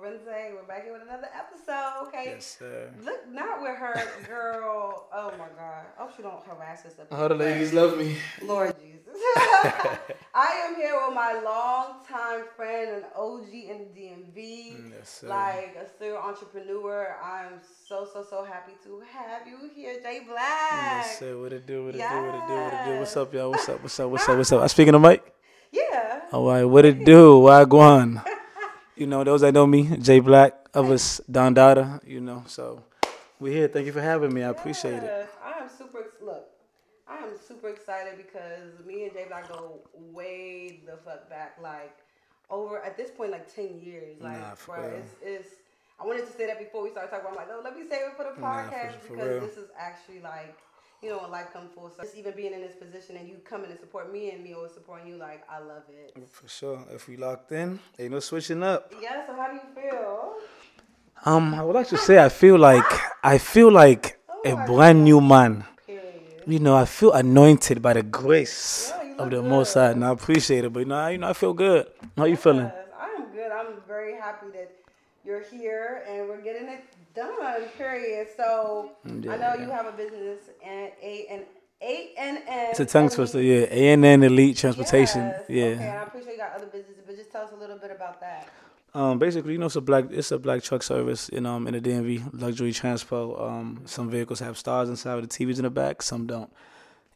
girl Renze. We're back here with another episode. Okay. Yes, sir. Look, not with her girl. Oh my God. I hope she don't harass us. Up All the ladies love me. Lord Jesus. I am here with my longtime friend and OG in the DMV. Mm, yes, sir. Like a serial entrepreneur. I'm so, so, so happy to have you here, Jay Black. Yes, sir. What it do? What it do? What it do? What it do? What's up, y'all? What's up? What's up? What's up? What's up? I speaking to Mike. Yeah. All right. What it do? Wagwan. You know those that know me, Jay Black, of us, Don Dada. You know, so we're here. Thank you for having me. I appreciate it. I am super. Look, I am super excited because me and Jay Black go way the fuck back, like over at this point, like ten years. Like, Nah, for bruh, real. it's, it's. I wanted to say that before we started talking. About, I'm like, no, let me save it for the Nah, for- podcast for because real. this is actually like. You know, when life comes full circle, just even being in this position and you coming to support me and me always supporting you, like I love it. For sure. If we locked in, ain't no switching up. Yeah. So how do you feel? Um, I would like to say I feel like I feel like a Oh my brand new man. Period. You know, I feel anointed by the grace Yeah, of the Most High, and I appreciate it. But you know, I, you know, I feel good. How you feeling? I'm good. I'm very happy that you're here and we're getting it done. Period. So I know you have a business and a and a n n. It's a tongue twister, yeah. A and N Elite Transportation, Yes. yeah. Okay, and I'm pretty sure you got other businesses, but just tell us a little bit about that. Um, basically, you know, it's a black, it's a black truck service in um in the DMV luxury transpo. Um, some vehicles have stars inside with the TVs in the back, some don't.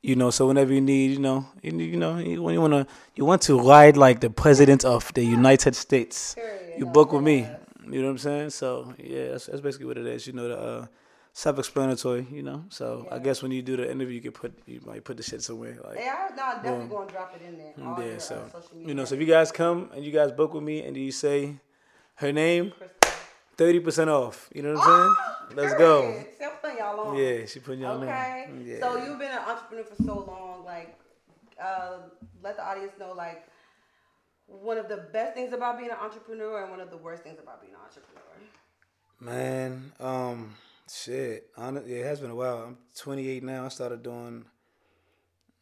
You know, so whenever you need, you know, you, you know, you, when you wanna, you want to ride like the president of the United States. Period. You book with me. You know what I'm saying? So yeah, that's, that's basically what it is. You know, the uh, self-explanatory. You know, so I guess when you do the interview, you could put you might put the shit somewhere like. Yeah, I- no, I'm definitely Boom. gonna drop it in there. All Yeah, your, uh, so media. you know, so if you guys come and you guys book with me and you say her name, thirty percent off. You know what I'm saying? Let's go. Period. See, I'm y'all on. Yeah, she putting y'all Okay. name. Yeah. So you've been an entrepreneur for so long. Like, uh, let the audience know, like, one of the best things about being an entrepreneur and one of the worst things about being an entrepreneur. Man, um, shit. Hon- yeah, it has been a while. I'm 28 now. I started doing,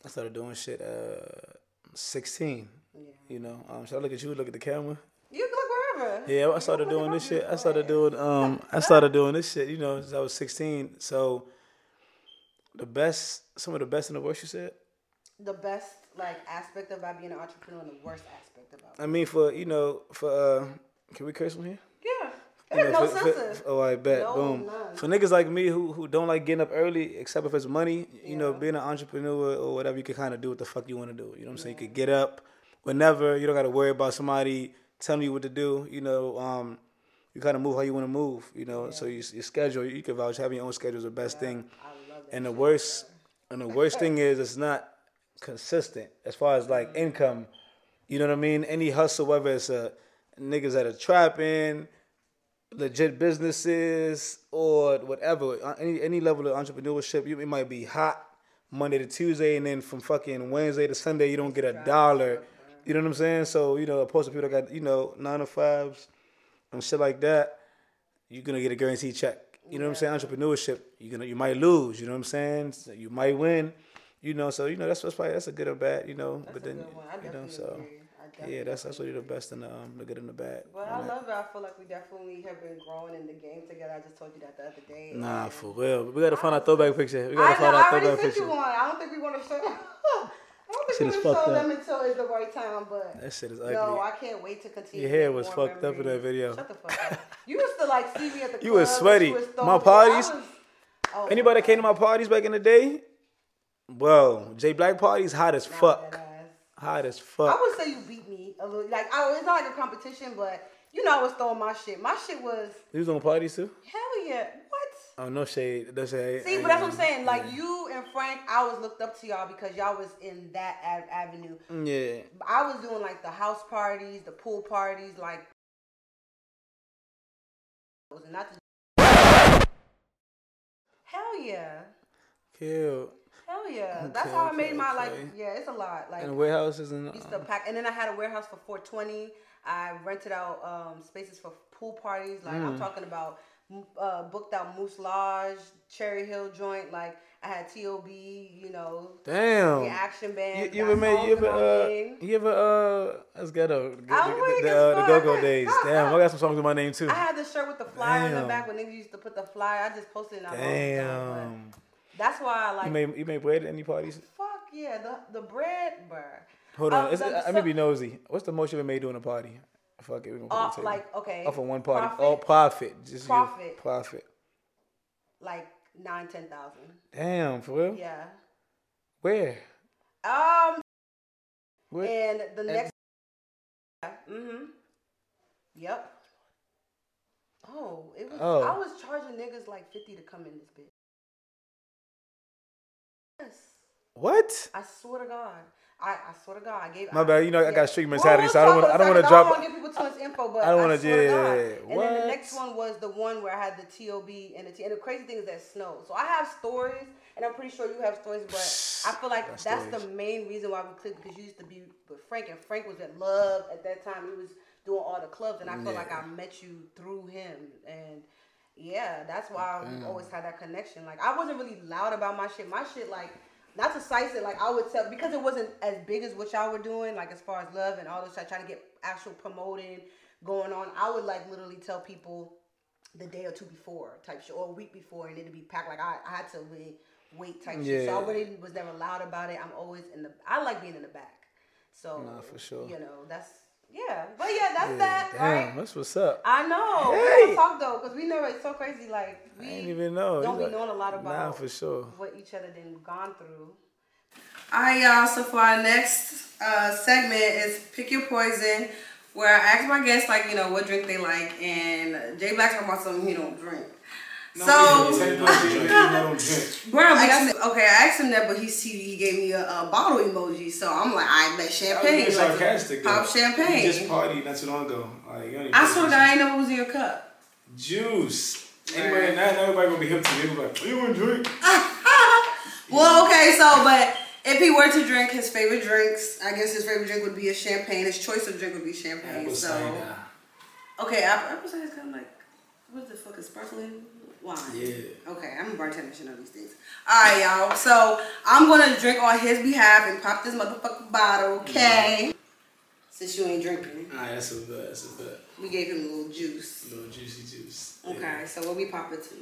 I started doing shit. Uh, 16. Yeah. You know. Um, should I look at you? Look at the camera. You can look wherever. Yeah, I started doing this shit. I started doing um I started doing this shit, you know, since I was 16. So the best some of the best and the worst you said? the best like aspect about being an entrepreneur and the worst aspect about. it. I mean for, you know, for uh can we curse from here? Yeah. You know, no for- for- census. oh, I bet. No, Boom. none. For niggas like me who who don't like getting up early, except if it's money, you know, being an entrepreneur or whatever, you can kind of do what the fuck you want to do. You know what I'm saying? You could get up whenever. You don't got to worry about somebody telling you what to do. You know, um, you kind of move how you want to move. You know, so you, your schedule, you can vouch. Having your own schedule is the best thing. I love that. And the worst, and the worst thing is it's not consistent as far as like income. You know what I mean? Any hustle, whether it's a niggas that are trapping, legit businesses, or whatever, uh, any any level of entrepreneurship, you, it might be hot Monday to Tuesday, and then from fucking Wednesday to Sunday, you don't get a dollar. You know what I'm saying? So you know, opposed to people that got you know nine to fives and shit like that, you're gonna get a guaranteed check. You know what I'm saying? Entrepreneurship, you gonna you might lose. You know what I'm saying? So you might win. You know, so you know that's what's probably that's a good or bad. You know, That's but then. I you know, definitely so agree. Yeah, that's that's really the best and the, um, the good and the bad. But I that. love it. I feel like we definitely have been growing in the game together. I just told you that the other day. Nah, and- for real. We gotta find our throwback picture. We I gotta know. find I our already throwback sent picture. you one. I don't think we want to show. I don't Shit think is we want to fucked show up. them until it's the right time. But That shit is ugly. no, I can't wait to continue. Your hair was fucked up in that video. Shut the fuck up. You used to like see me at the. You was club, sweaty. you was My parties- oh Anybody that came to my parties back in the day, bro, Jay Black parties hot as fuck. Hot as fuck. I would say you beat me a little. Like I, it's not like a competition, but you know I was throwing my shit. My shit was You was on parties too? hell yeah. What? Oh no shade, no shade. See, but that's what I'm saying. Like you and Frank, I was looked up to y'all because y'all was in that av- avenue. Mm, yeah. I was doing like the house parties, the pool parties, like. Was not the. Hell yeah, Kill. Hell yeah. That's Okay, how I made okay, my like. Yeah, it's a lot. Like And warehouses and used to pack, and then I had a warehouse for 420. I rented out um, spaces for pool parties. Like Mm. I'm talking about, uh, booked out Moose Lodge, Cherry Hill joint. Like I had T.O.B. You know, Damn. the action band. You, you ever made? You in ever? Uh, you ever? Uh, let's get a the, I'm the, the, uh, the fuck. go-go days. Damn, I got some songs with my name too. I had the shirt with the flyer on the back when niggas used to put the flyer. I just posted it long Damn. but That's why I like. You made you made bread at any parties? fuck yeah, the the bread, bruh. Hold on, Um, the- I may be nosy. What's the most you ever made doing a party? Fuck it, we gonna Off like okay. off of one party. Profit, All profit. Just Profit. Profit. like nine ten thousand. Damn, for real? Yeah. Where? Um. Where? And the next. Mm-hmm. Yep. Oh, it was. Oh. I was charging niggas like fifty to come in this bitch. What? I swear to God. I, I swear to God, I gave. My bad, you know, I got street mentality, we'll so I don't wanna- I don't it, 'cause drop- I don't want to give people too much info, but I don't swear to yeah, And then the next one was the one where I had the TOB and the T. And the crazy thing is that snow. So I have stories, and I'm pretty sure you have stories, but I feel like Got that's the main reason why we clicked because you used to be with Frank, and Frank was at Love at that time. He was doing all the clubs, and I feel like I met you through him, and. Yeah, that's why we mm. always had that connection. Like I wasn't really loud about my shit. My shit, like not to size it, like I would tell because it wasn't as big as what y'all were doing, like as far as love and all this, I trying to get actual promoting going on. I would like literally tell people the day or two before type shit, or a week before, and it'd be packed. Like I, I had to really wait type shit. So I really was never loud about it. I'm always in the. I like being in the back. So Nah, for sure. You know that's yeah, but yeah, that's Yeah, that. damn, right? that's what's up. I know. Hey. We gotta talk though, because we never. It's so crazy. Like we I ain't even know. don't You be like- knowing a lot about Nah, for sure. what each other then gone through. All right, y'all. So for our next uh, segment is pick your poison, where I ask my guests like you know what drink they like, and Jay Black talking about something he don't drink. So, bro, I asked him, okay, I asked him that, but he see he gave me a, a bottle emoji, so I'm like, I bet champagne. being like, sarcastic. pop though. champagne. You just partied not too long ago. Like, you don't I swear to God, attention. I ain't know what was in your cup. Juice. Anybody, not everybody gonna be hip to me. They gonna like, oh, you want to drink? well, okay, so but if he were to drink his favorite drinks, I guess his favorite drink would be a champagne. His choice of drink would be champagne. Apple so cider. okay, apple, apple cider is kind of like what the fuck is sparkling wine? Yeah. Okay, I'm a bartender. Should know these things. All right, y'all. So I'm gonna drink on his behalf and pop this motherfucking bottle. Okay. Since you ain't drinking, Alright, that's a bet. That's a bet. we gave him a little juice. A little juicy juice. Okay, Yeah. so what we pop it to?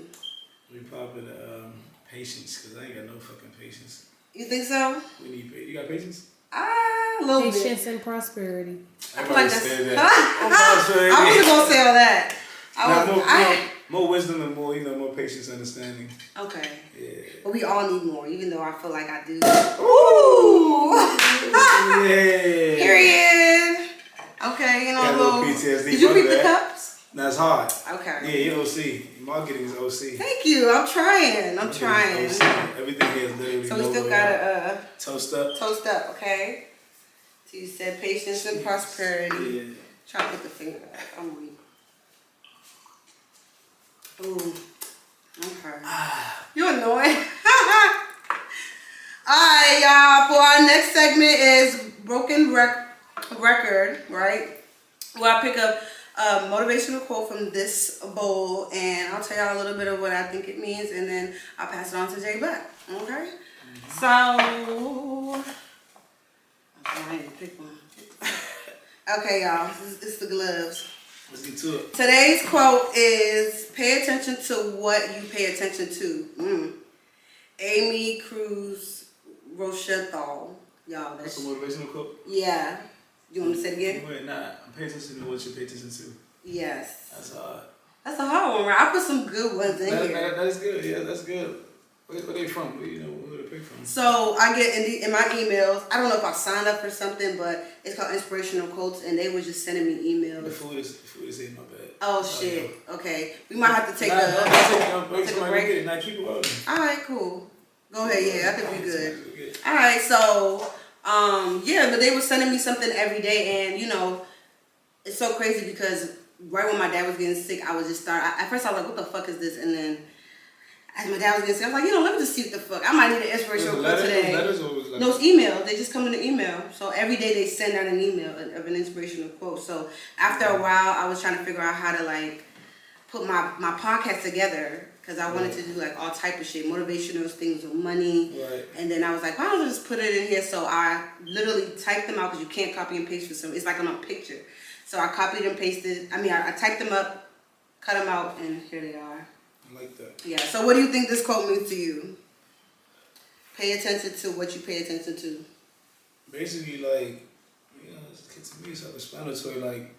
We pop popping um, patience because I ain't got no fucking patience. You think so? We need pa- You got patience? Ah, a little bit. Patience and prosperity. I feel like Everybody that's. said that. I wasn't gonna say all that. I Nah, was. more, I, more, more wisdom and more, you know, more patience, understanding. okay, Yeah. but we all need more, even though I feel like I do. Ooh. Yeah. Period. Okay, you know, Got a a little little. PTSD Did you from pick the cups? That's hard. Okay. Yeah, you OC. Marketing is OC. Thank you. I'm trying. I'm trying. OC. Everything here is literally So we still gotta uh, toast up. toast up, okay? So you said patience and prosperity. Yeah. Try to put the finger up. I'm weak. Ooh. Okay. Ah. You're annoying. Alright, y'all. For our next segment is broken rec- record, right? Where I pick up a motivational quote from this bowl, and I'll tell y'all a little bit of what I think it means, and then I'll pass it on to Jay Buck. Okay. Mm-hmm. So, I to pick one. Okay, y'all. It's, is the gloves. Let's get to it. Today's quote is pay attention to what you pay attention to. Mm. Amy Krouse Rosenthal. Y'all, That's that's. a motivational quote. Yeah. You want to say it again? Wait, nah. Pay attention to what you pay attention to. Yes. That's hard. That's a hard one, right? I put some good ones in That, here. that, that's good. Yeah, that's good. Where, where they from? Where, you know, where they pick from? So I get in, the, in my emails. I don't know if I signed up for something, but it's called inspirational quotes, and they was just sending me The emails. food is, the food is in my bad. Oh shit. Okay, we might have to take nah, a. nah, take, take a break. Nah, keep it rolling. All right, cool. Go ahead. Yeah, I think we good. good. All right, so um, yeah, but they were sending me something every day, and you know, it's so crazy because right when my dad was getting sick, I was just start. I, at first, I was like, "What the fuck is this?" And then as my dad was gonna say, I was like, "You know, let me just see what the fuck. I might need an inspirational quote letters, today." letters or was it No, it's email. They just come in the email. So every day they send out an email of an inspirational quote. So after a while, I was trying to figure out how to like put my my podcast together because I wanted to do like all type of shit, motivational things with money. Right. And then I was like, why don't I just put it in here? So I literally typed them out because you can't copy and paste for some. It's like on a picture. So I copied and pasted. I mean, I, I typed them up, cut them out, and here they are. I like that. Yeah. So what do you think this quote means to you? Pay attention to what you pay attention to. Basically, like, you know, it's, to me, it's self-explanatory. Like,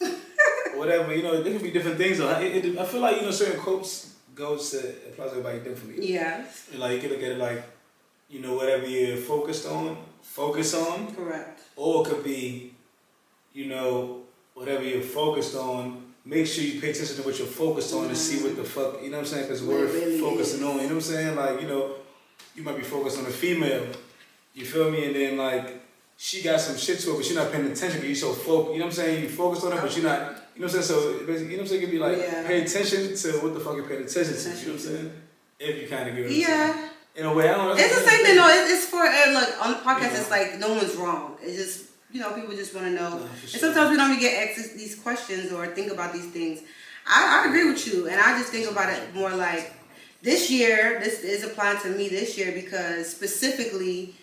whatever, you know, there can be different things. It, it, I feel like you know, certain quotes goes to applies to everybody differently. Yeah. And like you can look at it like, you know, whatever you're focused on, focus on. Correct. Or it could be, you know, whatever you're focused on, make sure you pay attention to what you're focused on and see what the fuck, you know what I'm saying? Because we're really focusing on, you know what I'm saying? Like, you know, you might be focused on a female, you feel me? And then, like, she got some shit to her, but she's not paying attention because you're so focused, you know what I'm saying? You focused on her, but you're not, you know what I'm saying? So, basically, you know what I'm saying? You can be like, yeah. pay attention to what the fuck you're paying attention to, you know what I'm saying? If you kind of give it Yeah. In a way, I don't know. It's the same thing, no, it's for, uh, look, on the podcast, yeah. it's like, no one's wrong. It's just, you know, people just want to know. And sometimes we don't even get asked these questions or think about these things. I, I agree with you, and I just think about it more like this year. This is applying to me this year because specifically,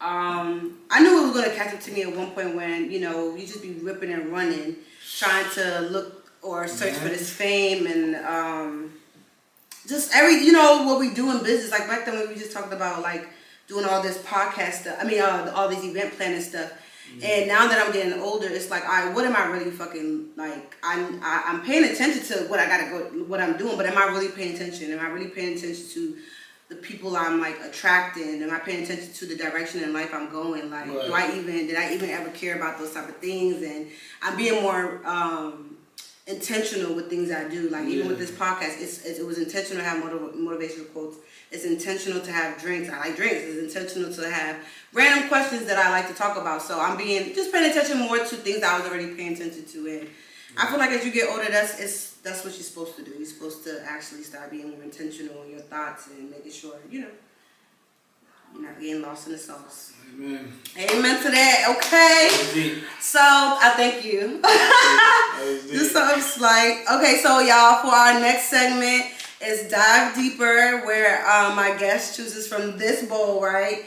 um, I knew it was going to catch up to me at one point when you know you just be ripping and running, trying to look or search for this fame and um, just every you know what we do in business. Like back then when we just talked about like doing all this podcast stuff. I mean, uh, all these event planning stuff. Mm-hmm. And now that I'm getting older, it's like, all right, what am I really fucking like? I'm I, am i am paying attention to what I gotta go, what I'm doing, but am I really paying attention? Am I really paying attention to the people I'm like attracting? Am I paying attention to the direction in life I'm going? Like, right. do I even did I even ever care about those type of things? And I'm being more um, intentional with things I do. Like yeah. even with this podcast, it's, it was intentional to have motiv- motivational quotes it's intentional to have drinks. I like drinks. It's intentional to have random questions that I like to talk about. So I'm being just paying attention more to things I was already paying attention to. And I feel like as you get older, that's it's that's what you're supposed to do. You're supposed to actually start being more intentional in your thoughts and making sure you know you're not getting lost in the sauce. Amen. Amen to that. Okay. So I thank you. Just something slight. Okay, so y'all for our next segment is dive deeper, where um, my guest chooses from this bowl, right?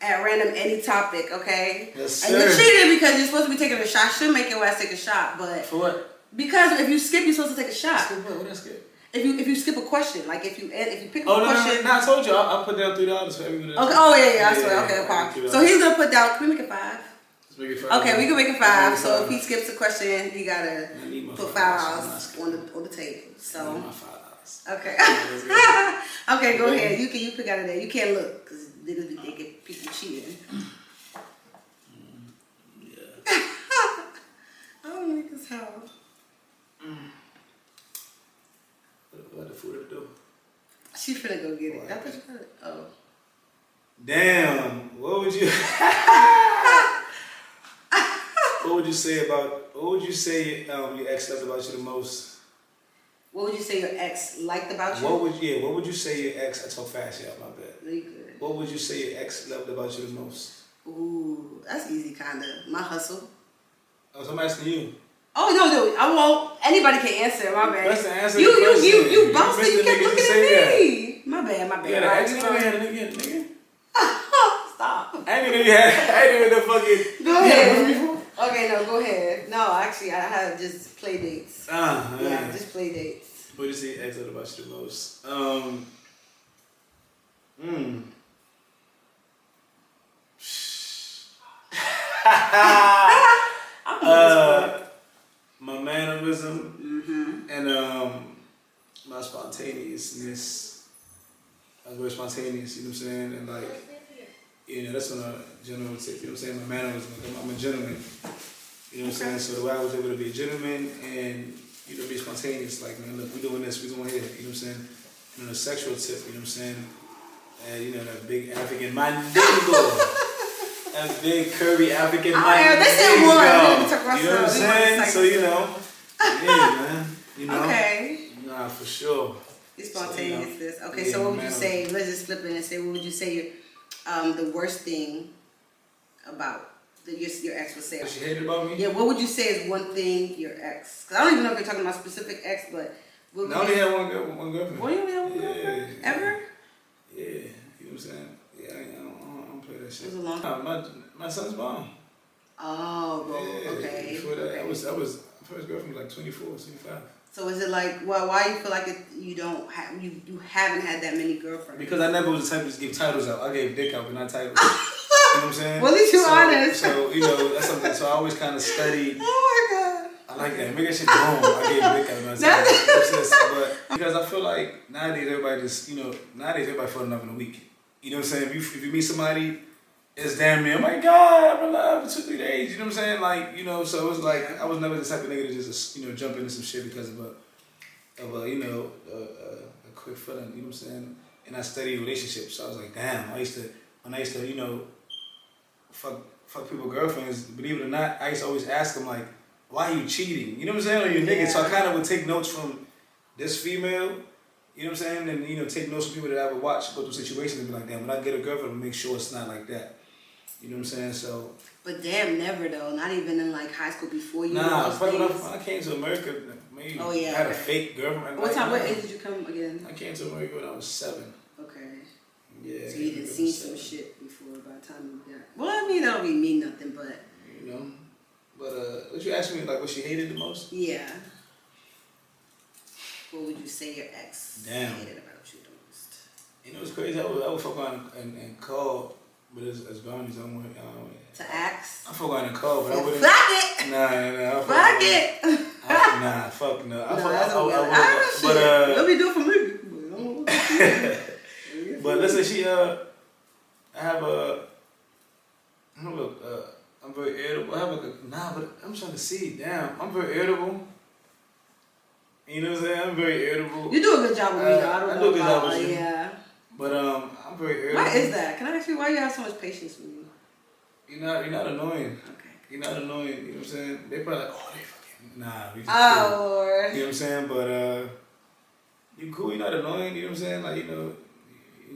At random, any topic, okay? Yes, sir. And you cheated because you're supposed to be taking a shot. Should make your ass take a shot, but for what? Because if you skip, you're supposed to take a shot. Skip what? What did I skip? If you if you skip a question, like if you if you pick oh, a no, question. No, no, no, I told you I, will put down three dollars for everyone. Okay. Oh yeah, yeah. I swear. Yeah, okay, fine. So he's gonna put down. Can we make it five? Let's Make it five. Okay, we can make it five. So if he skips a question, he gotta put five dollars on the on the table. So. Okay. okay, go ahead. You can you pick out of there. You can't look because they be thinking people cheating. Yeah. I don't as hell. Mm. What the food do? She finna go get it. I thought you got it. Oh. Damn. What would you? what would you say about? What would you say um, your ex loved about you the most? What would you say your ex liked about you? What would yeah? What would you say your ex? I talk fast, yeah, my bad. Good. What would you say your ex loved about you the most? Ooh, that's easy, kinda. My hustle. Oh, so I'm asking you. Oh no, no, I won't. Anybody can answer. My bad. That's the answer. You, you, you, you, you bouncer. You kept looking at me. My bad, my bad. Yeah, right, ask me again, nigga, nigga. Stop. I didn't even had. I didn't even know fucking. Go ahead. Okay, no, go ahead. No, actually, I have just play dates. Ah, uh, yeah, just play dates. What do you say exit about you the most? Um. Hmm. uh, my mannerism mm-hmm. and um, my spontaneousness. I was very spontaneous, you know what I'm saying? And like, you know, that's what a gentleman would say, you know what I'm saying? My mannerism, I'm a gentleman. You know what I'm saying? So the way I was able to be a gentleman and, you know, be spontaneous, like, man, look, we're doing this, we're doing here, you know what I'm saying? You know, the sexual tip, you know what I'm saying? And, you know, that big African mandingo. a big curvy African oh, yeah, this is one. You know what I'm saying? So you know, yeah, man. You know. Okay. Nah, for sure. It's spontaneous. So, you know, okay, yeah, so what would you say? Let's just flip it and say, what would you say? Um, the worst thing about that your, your ex would say. What she hated about me? Yeah. What would you say is one thing your ex? Because I don't even know if you're talking about specific ex, but I only had one girl, one girlfriend. Well, you only had one Yeah, girlfriend? yeah. Ever? Yeah, you know what I'm saying. Yeah, I, I, don't, I don't- play that shit. It was a long- time. my my son's mom. Oh, well, Yeah, okay. Before that, I was I was my first girlfriend was like 24, 25. So is it like, well, why you feel like it, you don't have, you, you haven't had that many girlfriends? Because I never was the type to just give titles out. I gave dick out, but not titles. you know what I'm saying? Well, at least you so, honest. So you know that's something. So I always kind of studied. Oh my god. I like that. Make that shit boom. I gave dick out, not titles. But because I feel like nowadays everybody just you know nowadays everybody fall in love in a week. You know what I'm saying? If you if you meet somebody. It's damn me. Oh my God, I'm in love for two, three days. You know what I'm saying? Like, you know, so it was like I was never the type of nigga to just, you know, jump into some shit because of a, of a, you know, a, a, a quick feeling. You know what I'm saying? And I studied relationships, so I was like, damn. I used to when I used to, you know, fuck fuck people girlfriends. Believe it or not, I used to always ask them like, why are you cheating? You know what I'm saying? Or you nigga. So I kind of would take notes from this female. You know what I'm saying? And you know, take notes from people that I would watch go through situations and be like, damn, when I get a girlfriend, I'll make sure it's not like that. You know what I'm saying? So But damn, never though. Not even in like high school before you. nah, it those up. When I came to America, maybe Oh, yeah, I had a okay. fake girlfriend. What Like, time? What age did you come again? I came to America when I was seven. Okay. Yeah. So you didn't see some shit before by the time you got. Well, I mean, that don't really mean nothing, but You know. But uh, what you asked me like what she hated the most? yeah. What would you say your ex Damn. hated about you the most? You know, it's crazy. I would, I would fuck around and, and call, but it's, it's boundaries. I'm with, um, To ask? I and call, but I wouldn't. Fuck it! Nah, nah, nah. Fuck it! I, nah, fuck no. I No, fuck, that's I, I. I, Ah, but uh, Let me do it for me. But I listen, she uh, I have a, I have a, uh, I'm very irritable. I have a nah, but I'm trying to see. Damn, I'm very irritable. You know what I'm saying? I'm very irritable. You do a good job with me, though. I Uh, don't I know do a good job with you. Yeah. But um, I'm very irritable. Why is that? Can I ask you why you have so much patience with me? You're not, you're not annoying. Okay. You're not annoying. You know what I'm saying? They probably like, oh, they fucking nah. We just Oh, cool. Lord. You know what I'm saying? But uh, you cool. You're not annoying. You know what I'm saying? Like you know, you know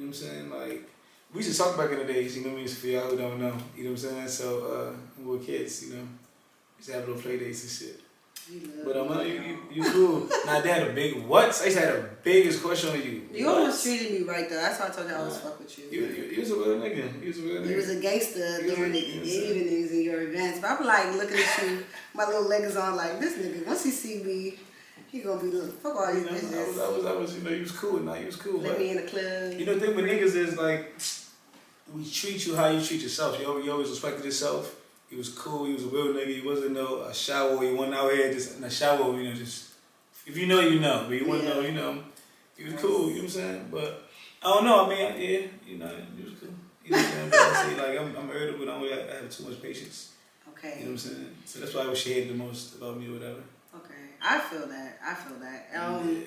what I'm saying? Like we used to talk back in the days. You know what I mean? For y'all who don't know, you know what I'm saying? So uh, when we were kids, you know, we used to have little play dates and shit. You But um, me. you, you, you cool. now they had a big what? I to the biggest question on you. You What? almost treated me right though. That's why I told you I was Nah. fuck with you. You, you, you was a real nigga. You was a real nigga. You was a gangster You during the you evenings and your events. But I'm like looking at you, my little legs on like this nigga. Once he see me, he gonna be like, fuck all you these know, I was, I bitches. was, I was, you know, you was cool. Now you was cool. Let me in the club. You know, the thing with niggas is like, we treat you how you treat yourself. You always, you always respected yourself. He was cool. He was a real nigga. He wasn't no a shower. He wasn't out here just in a shower. You know, just if you know, you know. But you wouldn't know, you know. He was cool. You know what I'm saying? But I don't know. I mean, yeah, you know, he was cool. You know what I'm saying? But I say like I'm, I'm irritable. I don't really I have too much patience. Okay. You know what I'm saying? So that's why she hated the most about me or whatever. Okay. I feel that. I feel that. Um,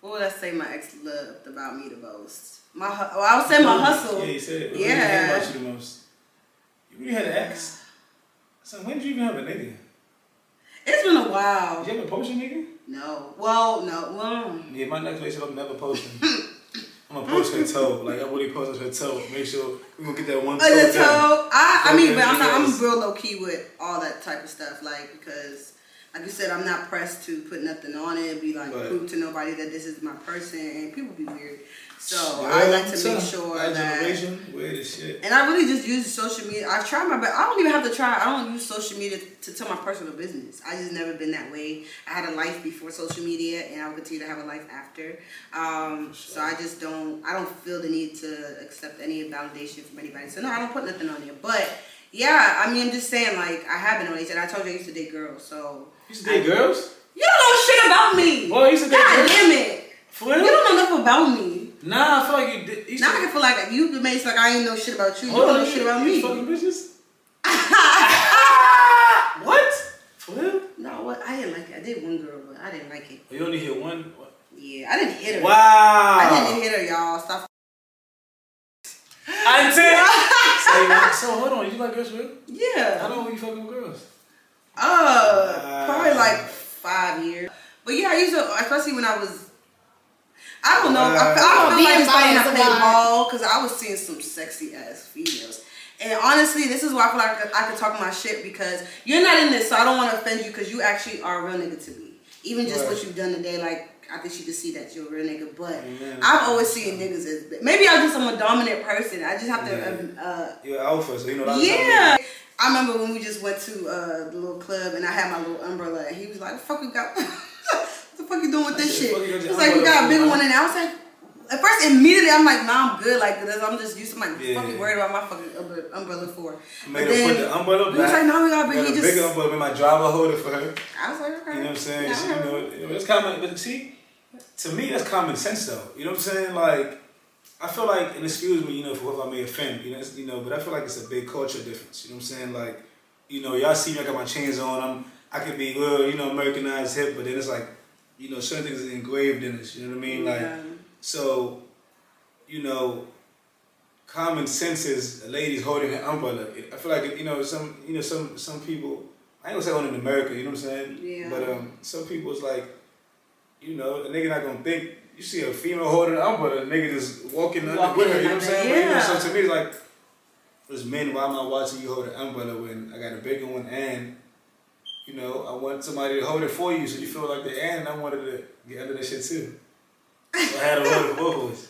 what would I say my ex loved about me the most? My well, I would say my hustle. Yeah, you said it. What Yeah. about you the most? You really had an ex? So when did you even have a nigga? It's been a while. Did you ever post your nigga? No. Well, no. Well, Yeah, my next relationship I'm never posting. I'm gonna post her toe. Like I really posted her toe. Make sure we gonna get that one toe. Uh, the down. toe. I, I mean, but I'm not. I'm real low key with all that type of stuff, like because, like you said, I'm not pressed to put nothing on it. Be like Right. prove to nobody that this is my person, and people be weird. So Yeah, I like to son, make sure that. generation, weird as shit. And I really just use social media. I try my best. I don't even have to try. I don't use social media to tell my personal business. I just never been that way. I had a life before social media, and I will continue to have a life after. Um, So I just don't. I don't feel the need to accept any validation from anybody. So no, I don't put nothing on there. But yeah, I mean, I'm just saying. Like I have been on these, and I told you I used to date girls. So You used to date girls? you don't know shit about me. Well, you used to date God girls? damn it! For You don't know enough about me. Nah, I feel like you did. You Now to- I can feel like you made it like I ain't know shit about you. You Hold know shit about me. Fucking bitches? what? For real? No, what I didn't like it. I did one girl, but I didn't like it. You only hit one. what? Yeah, I didn't hit her. Wow. I didn't hit her, y'all. Stop. Say, so hold on, you like girls real? Yeah. How long were you fucking with girls? Uh, probably like five years. But yeah, I used to, especially when I was. I don't know. I, I Oh, feel being like it's when I biased played about- ball because I was seeing some sexy ass females. And honestly, this is why I feel like I could, I could talk my shit because you're not in this, so I don't want to offend you because you actually are a real nigga to me. Even just Right. what you've done today, like I think she could see that you're a real nigga. But Yeah. I've always seen niggas as maybe I'm just I'm a dominant person. I just have to. Yeah. Um, uh, You're alpha, so you know. a lot of yeah. times- I remember when we just went to uh, the little club and I had my little umbrella and he was like, "Fuck, you got what the fuck you doing with this shit?" "Fuck you got He your was like, "We got a bigger man?" one," and I was like. At first, immediately, I'm like, nah, I'm good like this. I'm just used to my Yeah. fucking worried about my fucking umbrella for. Made her put the umbrella he back. was like, no, we got, he a just. bigger umbrella, made my driver hold it for her. I was like, okay. You know what I'm saying? She, you know, it's common, but see, to me, that's common sense, though. You know what I'm saying? Like, I feel like, and excuse me, you know, for what I may offend, you know, it's- you know, but I feel like it's a big culture difference. You know what I'm saying? Like, you know, y'all see me, I got my chains on. I'm, I could be, well, you know, Americanized hip, but then it's like, you know, certain things is engraved in us. You know what I mean? Like, Yeah. so, you know, common sense is a lady's holding an umbrella. I feel like you know some you know some some people. I ain't gonna say only in America. You know what I'm saying? Yeah. But um, some people it's like, you know, a nigga not gonna think. You see a female holding an umbrella, a nigga just walking, under Walking with her. You know what I'm saying? But, you know, yeah. so to me, it's like, as men, why am I watching you hold an umbrella when I got a bigger one and, you know, I want somebody to hold it for you so you feel like the and I wanted to get under that shit too. So I had a it of us.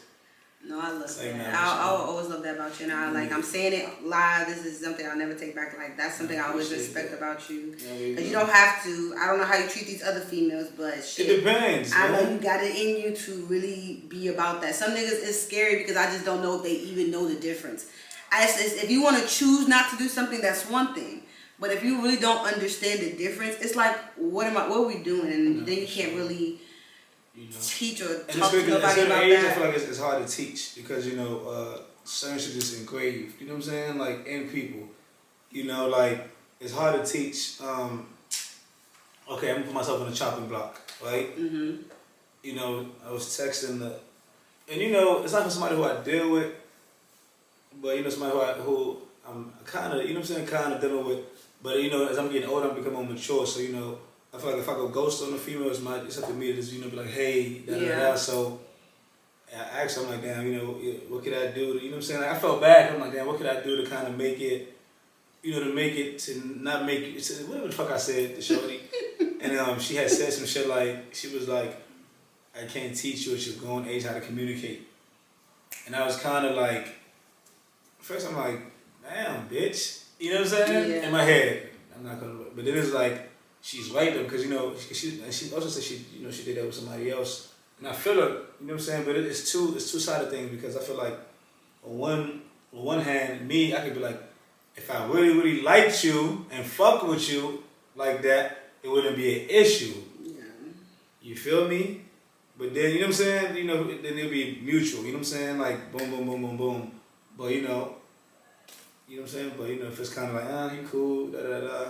No, I love like, that. I'll, I'll always love that about you. And I mm-hmm. like I'm saying it live. This is something I'll never take back. Like that's something I always respect that. about you. Yeah, Cause you don't have to. I don't know how you treat these other females, but shit. It depends. I know you got it in you to really be about that. Some niggas is scary because I just don't know if they even know the difference. I just, it's- if you want to choose not to do something, that's one thing. But if you really don't understand the difference, it's like, what am I? What are we doing? And No, then you can't really You know. teach or And talk to nobody about age, I feel like it's, it's hard to teach because you know uh, certain shit is engraved. You know what I'm saying? Like in people, you know, like it's hard to teach. Um, okay, I'm gonna put myself on the chopping block, right? hmm You know, I was texting the, and you know, it's not for somebody who I deal with, but you know, somebody who I, who I'm kind of, you know, what I'm saying, kind of dealing with. But you know, as I'm getting older, I'm becoming more mature. So you know, I feel like if I go ghost on a female, it's my it's up to me to just you know be like, hey, da da Yeah. da. So I asked, I'm like, damn, you know, what could I do? To, you know what I'm saying? Like, I felt bad. I'm like, damn, what could I do to kind of make it, you know, to make it to not make it, to, whatever the fuck I said to Shorty. and um, she had said some shit like, she was like, I can't teach you at your grown age how to communicate. And I was kind of like, first I'm like, damn, bitch. You know what I'm saying? Yeah. In my head, I'm not gonna. But then it's like, she's right though, because you know, she, she and she also said she, you know, she did that with somebody else, and I feel her. You know what I'm saying? But it, it's two, it's two sided things because I feel like, on one, on one hand, me, I could be like, if I really, really liked you and fuck with you like that, it wouldn't be an issue. Yeah. You feel me? But then, you know what I'm saying? You know, then it'll be mutual. You know what I'm saying? Like, boom, boom, boom, boom, boom. But, you know, you know what I'm saying? But, you know, if it's kind of like, ah, he cool, da, da, da.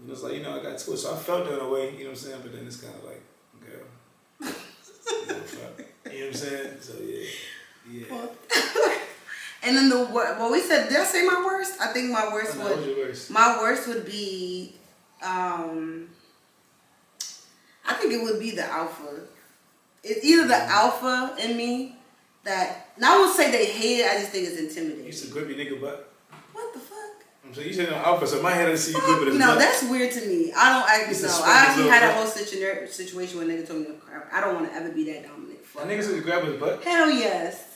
You know, it's like, you know, I got to it. So I felt that in a way, you know what I'm saying? But then it's kind of like, girl. you, know. You what I'm saying? So, yeah. Yeah. And then the wor- well, we said did I say my worst? I think my worst What would worst? my worst would be um I think it would be the alpha. It's either the alpha in me that now I won't say they hate it, I just think it's You used intimidating. to grip your nigga butt. What the fuck? I'm saying, you said no alpha, so in my head I see you as No, that's weird to me. I don't It's a I actually had a whole situ- situation where nigga told me to crap. I don't want to ever be that dominant. My Fuck. nigga said you grab his butt. Hell yes.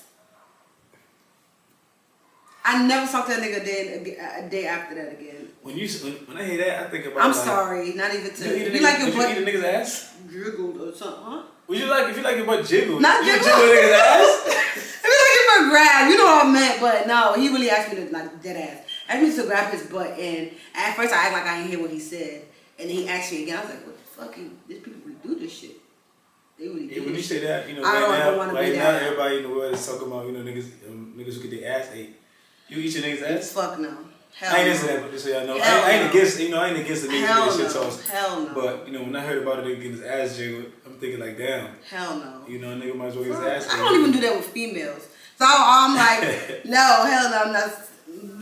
I never talked to that nigga a day, a day after that again. When you when, when I hear that, I think about I'm like, sorry, not even to. You, a You like your butt you eat a nigga's ass? jiggled or something, huh? Would you like if you like your butt jiggled? Not you would jiggle. a nigga's ass? If you like your butt grab, you know what I meant, but no, he really asked me to like dead ass. Asked me to grab his butt, and at first I act like I didn't hear what he said, and then he asked me again. I was like, "What the fuck? You, these people really do this shit. They really Yeah, do when you say that, you know, I right now, be now, that. everybody in the world is talking about, you know, niggas, um, niggas who get their ass ate. You eat your niggas' ass? Fuck no. Hell I ain't no. into that, but just so y'all know, I, I ain't no. against, you know, I ain't against the niggas Hell getting no. shit tossed. Hell no. But you know, when I heard about a nigga getting his ass jiggled, I'm thinking like, damn, Hell no. you know, a nigga might as well get his ass. I don't even do that with females. So I'm like, no, hell no, I'm not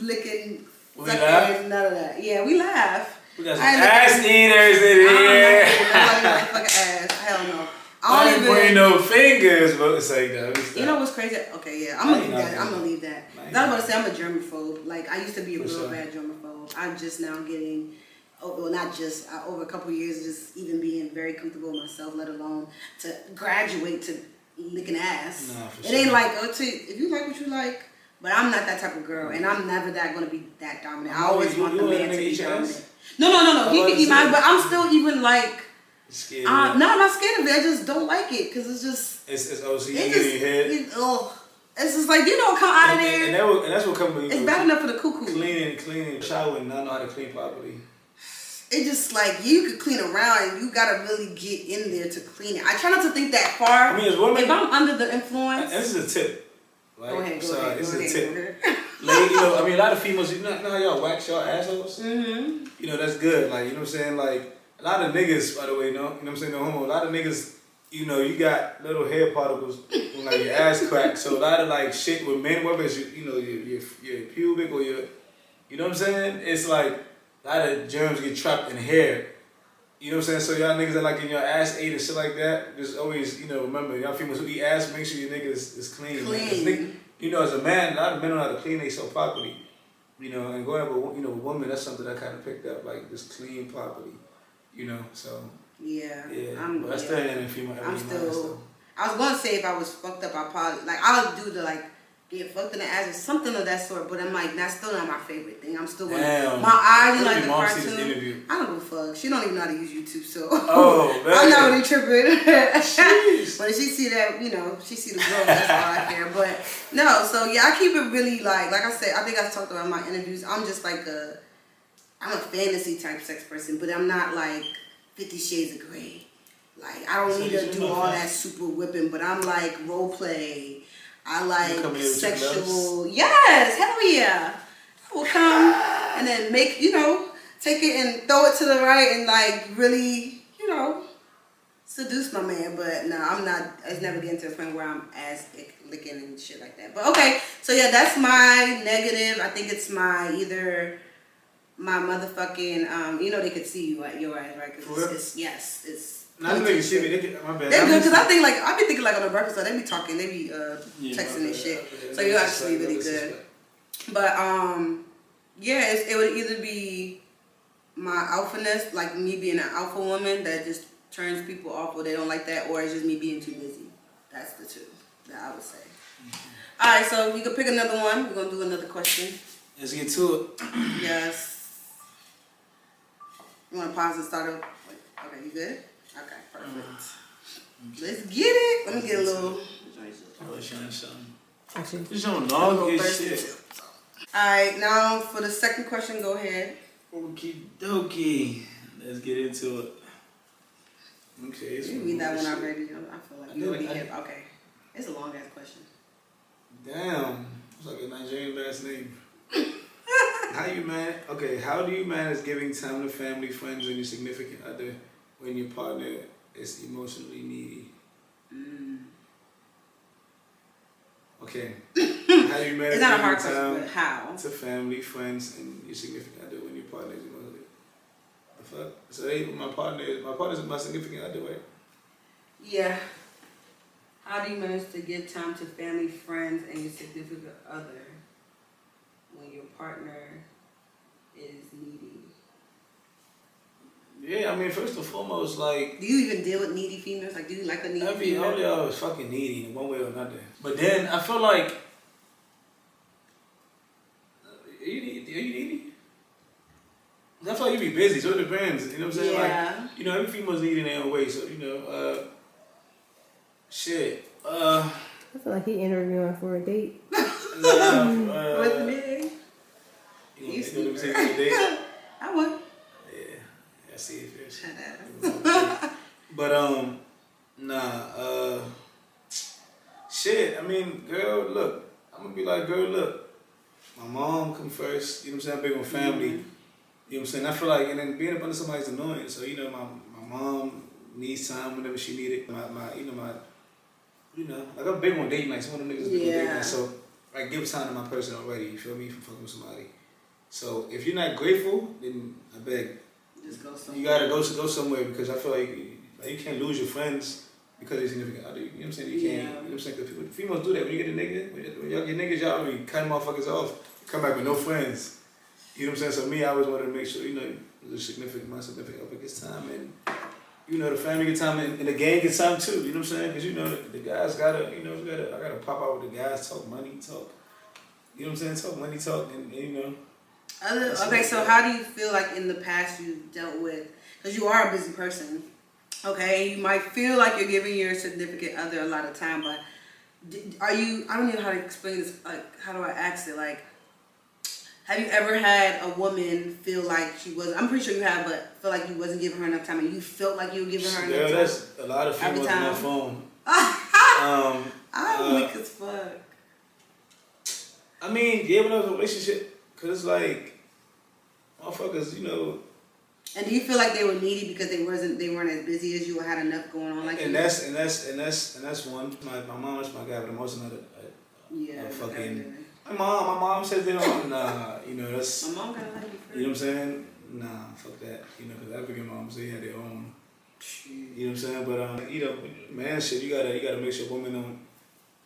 licking, We sucking, laugh? none of that. Yeah, we laugh. We got some ass looking- eaters in I here. don't know motherfucking ass. Hell no. I don't even. no fingers, but it's like that. You know what's crazy? Okay, yeah, I'm gonna leave that. I'm gonna- leave that. I was about to say I'm a germaphobe. Like I used to be a For real sure. bad germaphobe. I'm just now getting oh, well, not just uh, over a couple years, just even being very comfortable with myself, let alone to graduate to licking ass. Nah, it sure. ain't like oh, to, if you like what you like. But I'm not that type of girl, and I'm never that gonna be that dominant. I always you- want you the man to be dominant. No, no, no, no. He can eat mine, but I'm still even like, Scared. uh, no, I'm not scared of it. I just don't like it because it's just, It's, it's oh, it just, your head. it, oh, it's just like you don't come out of and, and, and, there. that will, and that's what comes when you It's bad enough for the cuckoo. cleaning, cleaning, showering, not know how to clean properly. it just like you could clean around and you gotta really get in there to clean it. I try not to think that far. I mean, if I'm under the And influence, this is a tip. Right? go ahead, go so ahead, this go is ahead, a tip. Like, you know, I mean, a lot of females, you know, you know how y'all wax y'all assholes? mm-hmm. You know, that's good. Like, you know what I'm saying? Like, a lot of niggas, by the way, no, you know what I'm saying? No homo. A lot of niggas, you know, you got little hair particles when, like, your ass crack. So, a lot of, like, shit with men, whether it's, your, you know, your, your, your pubic or your, you know what I'm saying? It's like, a lot of germs get trapped in hair. You know what I'm saying? So y'all niggas that like in your ass ate and shit like that, just always, you know, remember, y'all females who eat ass, make sure your nigga is, is clean. Clean. nigga- you know, as a man, a lot of men don't know how to clean themselves properly. You know, and going with, you know, women, that's something I kind of picked up, like, just clean properly. You know, so, Yeah, yeah. I'm. but I yeah. still female I'm still- I was gonna say if I was fucked up, I probably like I'll do the like get fucked in the ass or something of that sort. But I'm like that's still not my favorite thing. I'm still gonna my eyes like the your mom see this cartoon. I don't give a fuck. She don't even know how to use YouTube, so Oh, I'm not really tripping. But she see that, you know, she see the girl, that's all I care. But no, so yeah, I keep it really like, like I said, I think I talked about in my interviews. I'm just like a, I'm a fantasy type sex person, but I'm not like Fifty Shades of Grey. Like I don't So need to do all that. that super whipping, but I'm like role play. I like come in with your sexual. Yes, hell yeah. I will come and then make you know take it and throw it to the right and like really you know seduce my man. But no, I'm not. It's never getting to a point where I'm ass lick- licking and shit like that. But okay, so yeah, that's my negative. I think it's my either my motherfucking um. You know they could see you at your eyes, right? 'Cause For it's, it's yes, it's. Now, them niggas see me, they get, my bad. They're good because I think like I be thinking like on the breakfast, so they be talking, they be uh Yeah, texting and shit. my. So you're actually disrespect, really good. But um, yeah, it's, it would either be my alphaness, like me being an alpha woman that just turns people off or they don't like that, or it's just me being too busy. That's the two that I would say. All right, so we could pick another one. We're gonna do another question. Let's get to it. Yes. You want to pause and start over? Wait, Okay, you good? Okay, uh, perfect. Let's get it. Let me get a little. Oh, shine something. Actually, You don't know little good shit. All right, now for the second question, go ahead. Okie dokie. Let's get into it. Okay. it's You one read that one already. I feel like I you'll did, be I- hip. Okay, it's a long ass question. Damn. It's like a Nigerian last name. how you man? Okay. How do you manage giving time to family, friends, and your significant other when your partner is emotionally needy? Mm. Okay. How do you manage It's not a hard question, time but how? to family, friends, and your significant other when your partner is emotionally? The fuck? So they, my partner, my partner my significant other, right? Yeah. How do you manage to give time to family, friends, and your significant other when your partner is? Yeah, I mean, first and foremost, like Do you even deal with needy females? Like, do you like a needy every female? all of y'all is fucking needy in one way or another. But then I feel like, are you needy? Are you needy? I feel like you be busy, so it depends. You know what I'm saying? Yeah. Like, you know, every female's needy in their own way. So you know, uh, shit. Uh, I feel like he interviewing for a date. nah, uh, With me? You You gonna, you sleep, gonna take me a date? I would. Yeah, I see it first. Shut up. but um, nah. Uh, shit. I mean, girl, look. I'm gonna be like, girl, look. My mom come first. You know what I'm saying? I'm big on family. You know what I'm saying? I feel like, and then being up under somebody's annoying. So you know, my my mom needs time whenever she need it. My my, you know my, you know, like I'm big on date nights. One of them niggas is big on date Yeah. nights. So I give time to my person already. You feel me? From fucking with somebody. So if you're not grateful, then I beg. Just go You gotta go to go somewhere because I feel like you, like you can't lose your friends because they're significant other. You know what I'm saying? You can't. Yeah. You know what I'm saying? 'Cause people, females do that when you get a nigga. When, y'all get niggas, y'all be cutting motherfuckers off. Come back with no friends. You know what I'm saying? So me, I always wanted to make sure, you know, the significant, my significant other gets time and, you know, the family gets time and, and the gang gets time too. You know what I'm saying? Because, you know, the, the guys gotta, you know, gotta, I gotta pop out with the guys, talk money, talk, you know what I'm saying? Talk money, talk, and, and you know. Other, okay, so how do you feel like in the past you've dealt with, because you are a busy person, okay, you might feel like you're giving your significant other a lot of time, but are you, I don't know how to explain this, like, how do I ask it, like, have you ever had a woman feel like she was? I'm pretty sure you have, but feel like you wasn't giving her enough time, and you felt like you were giving her enough time. Yeah, time. that's a lot of females on that phone. Um, I'm uh, weak as fuck. I mean, yeah, when I was in a relationship, cause like, motherfuckers, you know, And do you feel like they were needy because they wasn't, they weren't as busy as you or had enough going on like and you? that's and that's and that's and that's one. My my mom is my guy, but I'm also not a, a yeah, uh, fucking- My mom, my mom says they don't. Nah, you know that's. My mom gotta let you free. You know what I'm saying? Nah, fuck that. You know, because African moms they had their own. You know what I'm saying? But um, you know, man, shit, you gotta you gotta make sure women don't,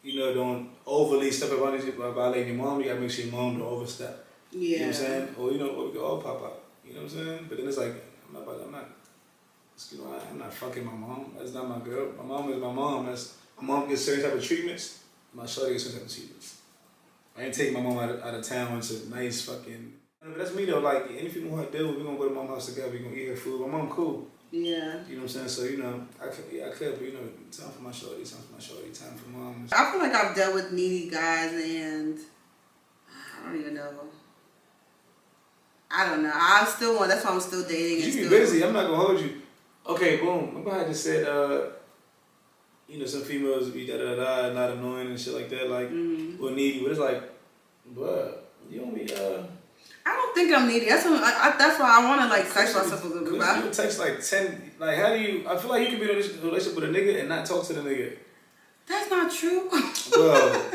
you know, don't overly step up on these by violating your mom. You gotta make sure your mom don't overstep. Yeah. You know what I'm saying? Or you know, or we could all pop out. You know what I'm saying? But then it's like I'm not, about- I'm not. Excuse me, I'm not fucking my mom. That's not my girl. My mom is my mom. That's my mom gets certain type of treatments. My shorty gets certain type of treatments. I ain't taking my mom out of, out of town to nice fucking. But that's me though. Like any people who I deal with, we gonna go to my house together. We gonna eat her food. My mom cool. Yeah. You know what I'm saying? So you know, I could, yeah, I could, but you know, time for my shorty, time for my shorty, time for mom. I feel like I've dealt with needy guys and I don't even know. I don't know. I still want. That's why I'm still dating. You be busy. I'm not gonna hold you. Okay, boom. How I just said, uh, you know, some females be da da da, not annoying and shit like that, like Mhm. or needy. But it's like, but you don't be uh. I don't think I'm needy. That's what, I, I, that's why I want to like sex myself a little bit. Cause but I- you text like ten. Like, how do you? I feel like you can be in a relationship with a nigga and not talk to the nigga. That's not true. Well,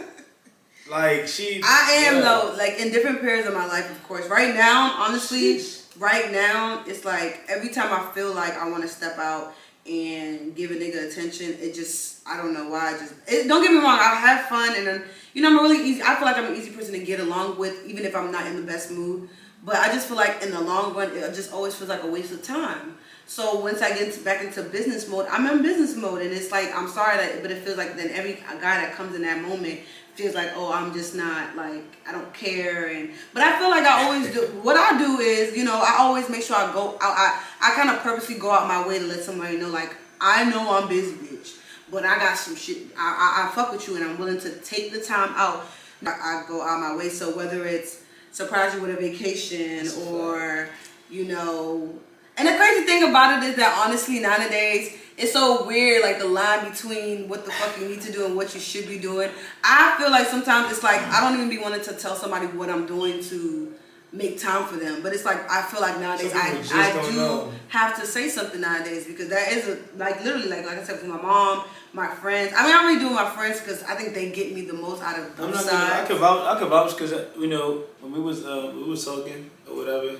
like she. I am yeah. though, like in different periods of my life, of course. Right now, honestly, right now, it's like every time I feel like I want to step out and give a nigga attention, it just I don't know why. I just it, don't get me wrong, I have fun and then you know I'm a really easy. I feel like I'm an easy person to get along with, even if I'm not in the best mood. But I just feel like in the long run, it just always feels like a waste of time. So once I get back into business mode, I'm in business mode, and it's like I'm sorry that, but it feels like then every guy that comes in that moment feels like, oh, I'm just not like I don't care, and but I feel like I always do. What I do is, you know, I always make sure I go out. I I kind of purposely go out my way to let somebody know, like I know I'm busy, bitch, but I got some shit. I I, I fuck with you, and I'm willing to take the time out. I, I go out my way. So whether it's surprise you with a vacation or you know and the crazy thing about it is that honestly nowadays it's so weird like the line between what the fuck you need to do and what you should be doing i feel like sometimes it's like i don't even be wanting to tell somebody what i'm doing to make time for them but it's like i feel like nowadays i, I don't know. have to say something nowadays because that is a like literally like like i said for my mom my friends i mean i only do with my friends because i think they get me the most out of I'm both not gonna, I sides could vouch. I could vouch because you know when we was uh, we was talking or whatever.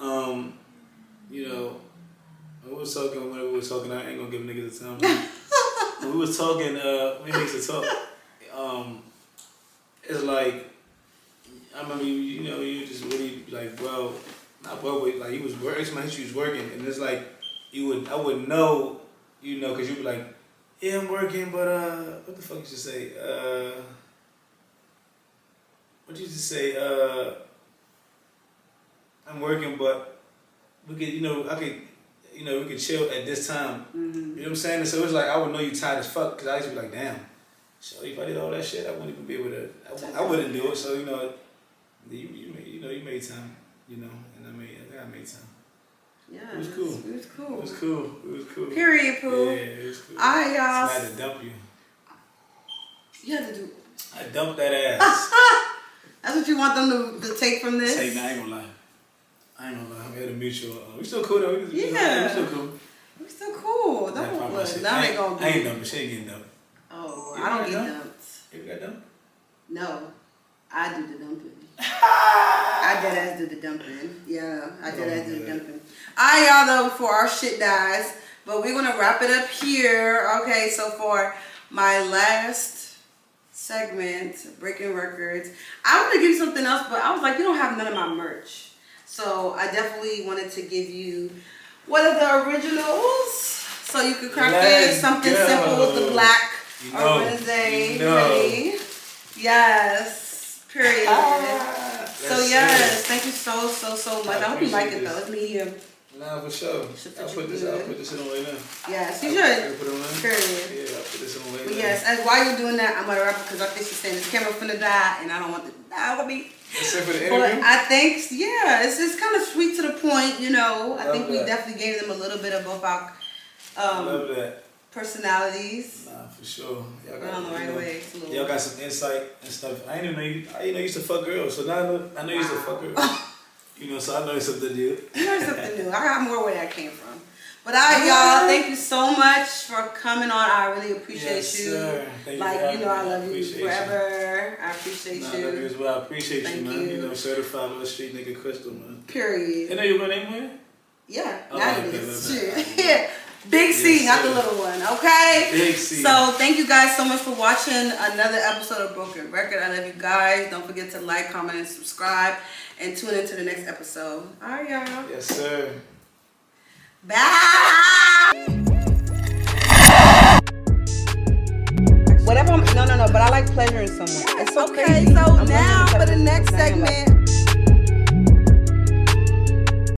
Um, you know, we was talking when we was talking. I ain't gonna give niggas the time. when we was talking, uh, we niggas to talk. Um, it's like I remember you. You know, you just really like well, not well, but like you was working. My history was working, and it's like you would I would know. You know, because you'd be like, yeah, I'm working, but uh, what the fuck did you say? Uh, what did you just say? Uh, I'm working, but we could, you know, I could, you know, we could chill at this time. Mhm. You know what I'm saying? And so it's like I would know you tired as fuck because I used to be like, damn. So if I did all that shit, I wouldn't even be able to. I, I wouldn't do it. So you know, you you made, you know you made time. You know, and I made I think I made time. yeah It was cool. it was cool It was cool. It was cool. period poo Yeah, it was cool. all right I y'all I had to dump you. you had to do I dumped that ass. That's what you want them to, to take from this? Nah, I ain't gonna lie. I ain't gonna lie. We had a mutual. Uh, we still cool though. We, we- Yeah. we still cool. We still cool. Don't my look. Now ain't- gonna I ain't be. She ain't getting dumped. Oh, You I don't get dumped? dumped. You got dumped? No, I do the dumping. I dead ass do the dumping. Yeah, I dead ass do the dumping. Alright, y'all though, before our shit dies, but we're gonna wrap it up here. Okay, so for my last segment, breaking records, I want to give you something else, but I was like, you don't have none of my merch. So I definitely wanted to give you one of the originals, so you could crack in Let's something go. simple with the black You know, or Wednesday. you know. Yes. Period. Ah, so yes, it. thank you so so so much. I I, hope you like appreciate it though. this. It's medium. Nah, for sure. Should I'll put put you this. I'll put this in right now. Yes, you I'll should. Put it on there. Period. Yeah, I'll put this in right But now. yes, as while you're doing that, I'm gonna wrap it because I think she's saying this camera finna die, and I don't want the me. Except for the But interview. I think, yeah, it's just kind of sweet to the point, you know. I Love think we that. definitely gave them a little bit of both our um, love that. personalities Nah, for sure. Y'all around the right know, way. It's Y'all got some insight and stuff. I didn't even know you. I didn't know you used to fuck girls. So now I know, I know you used to fuck girls. you know, so I know something new. You learned something new. I got more where that came from. But all right, y'all, thank you so much for coming on. I really appreciate Yes, you. sir. Thank like for you know, I love you Appreciate you. forever. I appreciate Nah, I you. love you as well. I appreciate Thank you, man. you. You know, certified little street nigga Crystal, man. You Period. know you were name man? Yeah, Oh, okay, is. Shit. Yeah. Big C, Yes, not the little one. Okay. Big C. So thank you guys so much for watching another episode of Broken Record. I love you guys. Don't forget to like, comment, and subscribe, and tune into the next episode. All right, y'all. Yes, sir. Bye. Whatever. I'm, no, no, no. But I like pleasuring someone. It's so Okay, crazy. so I'm now for the next segment,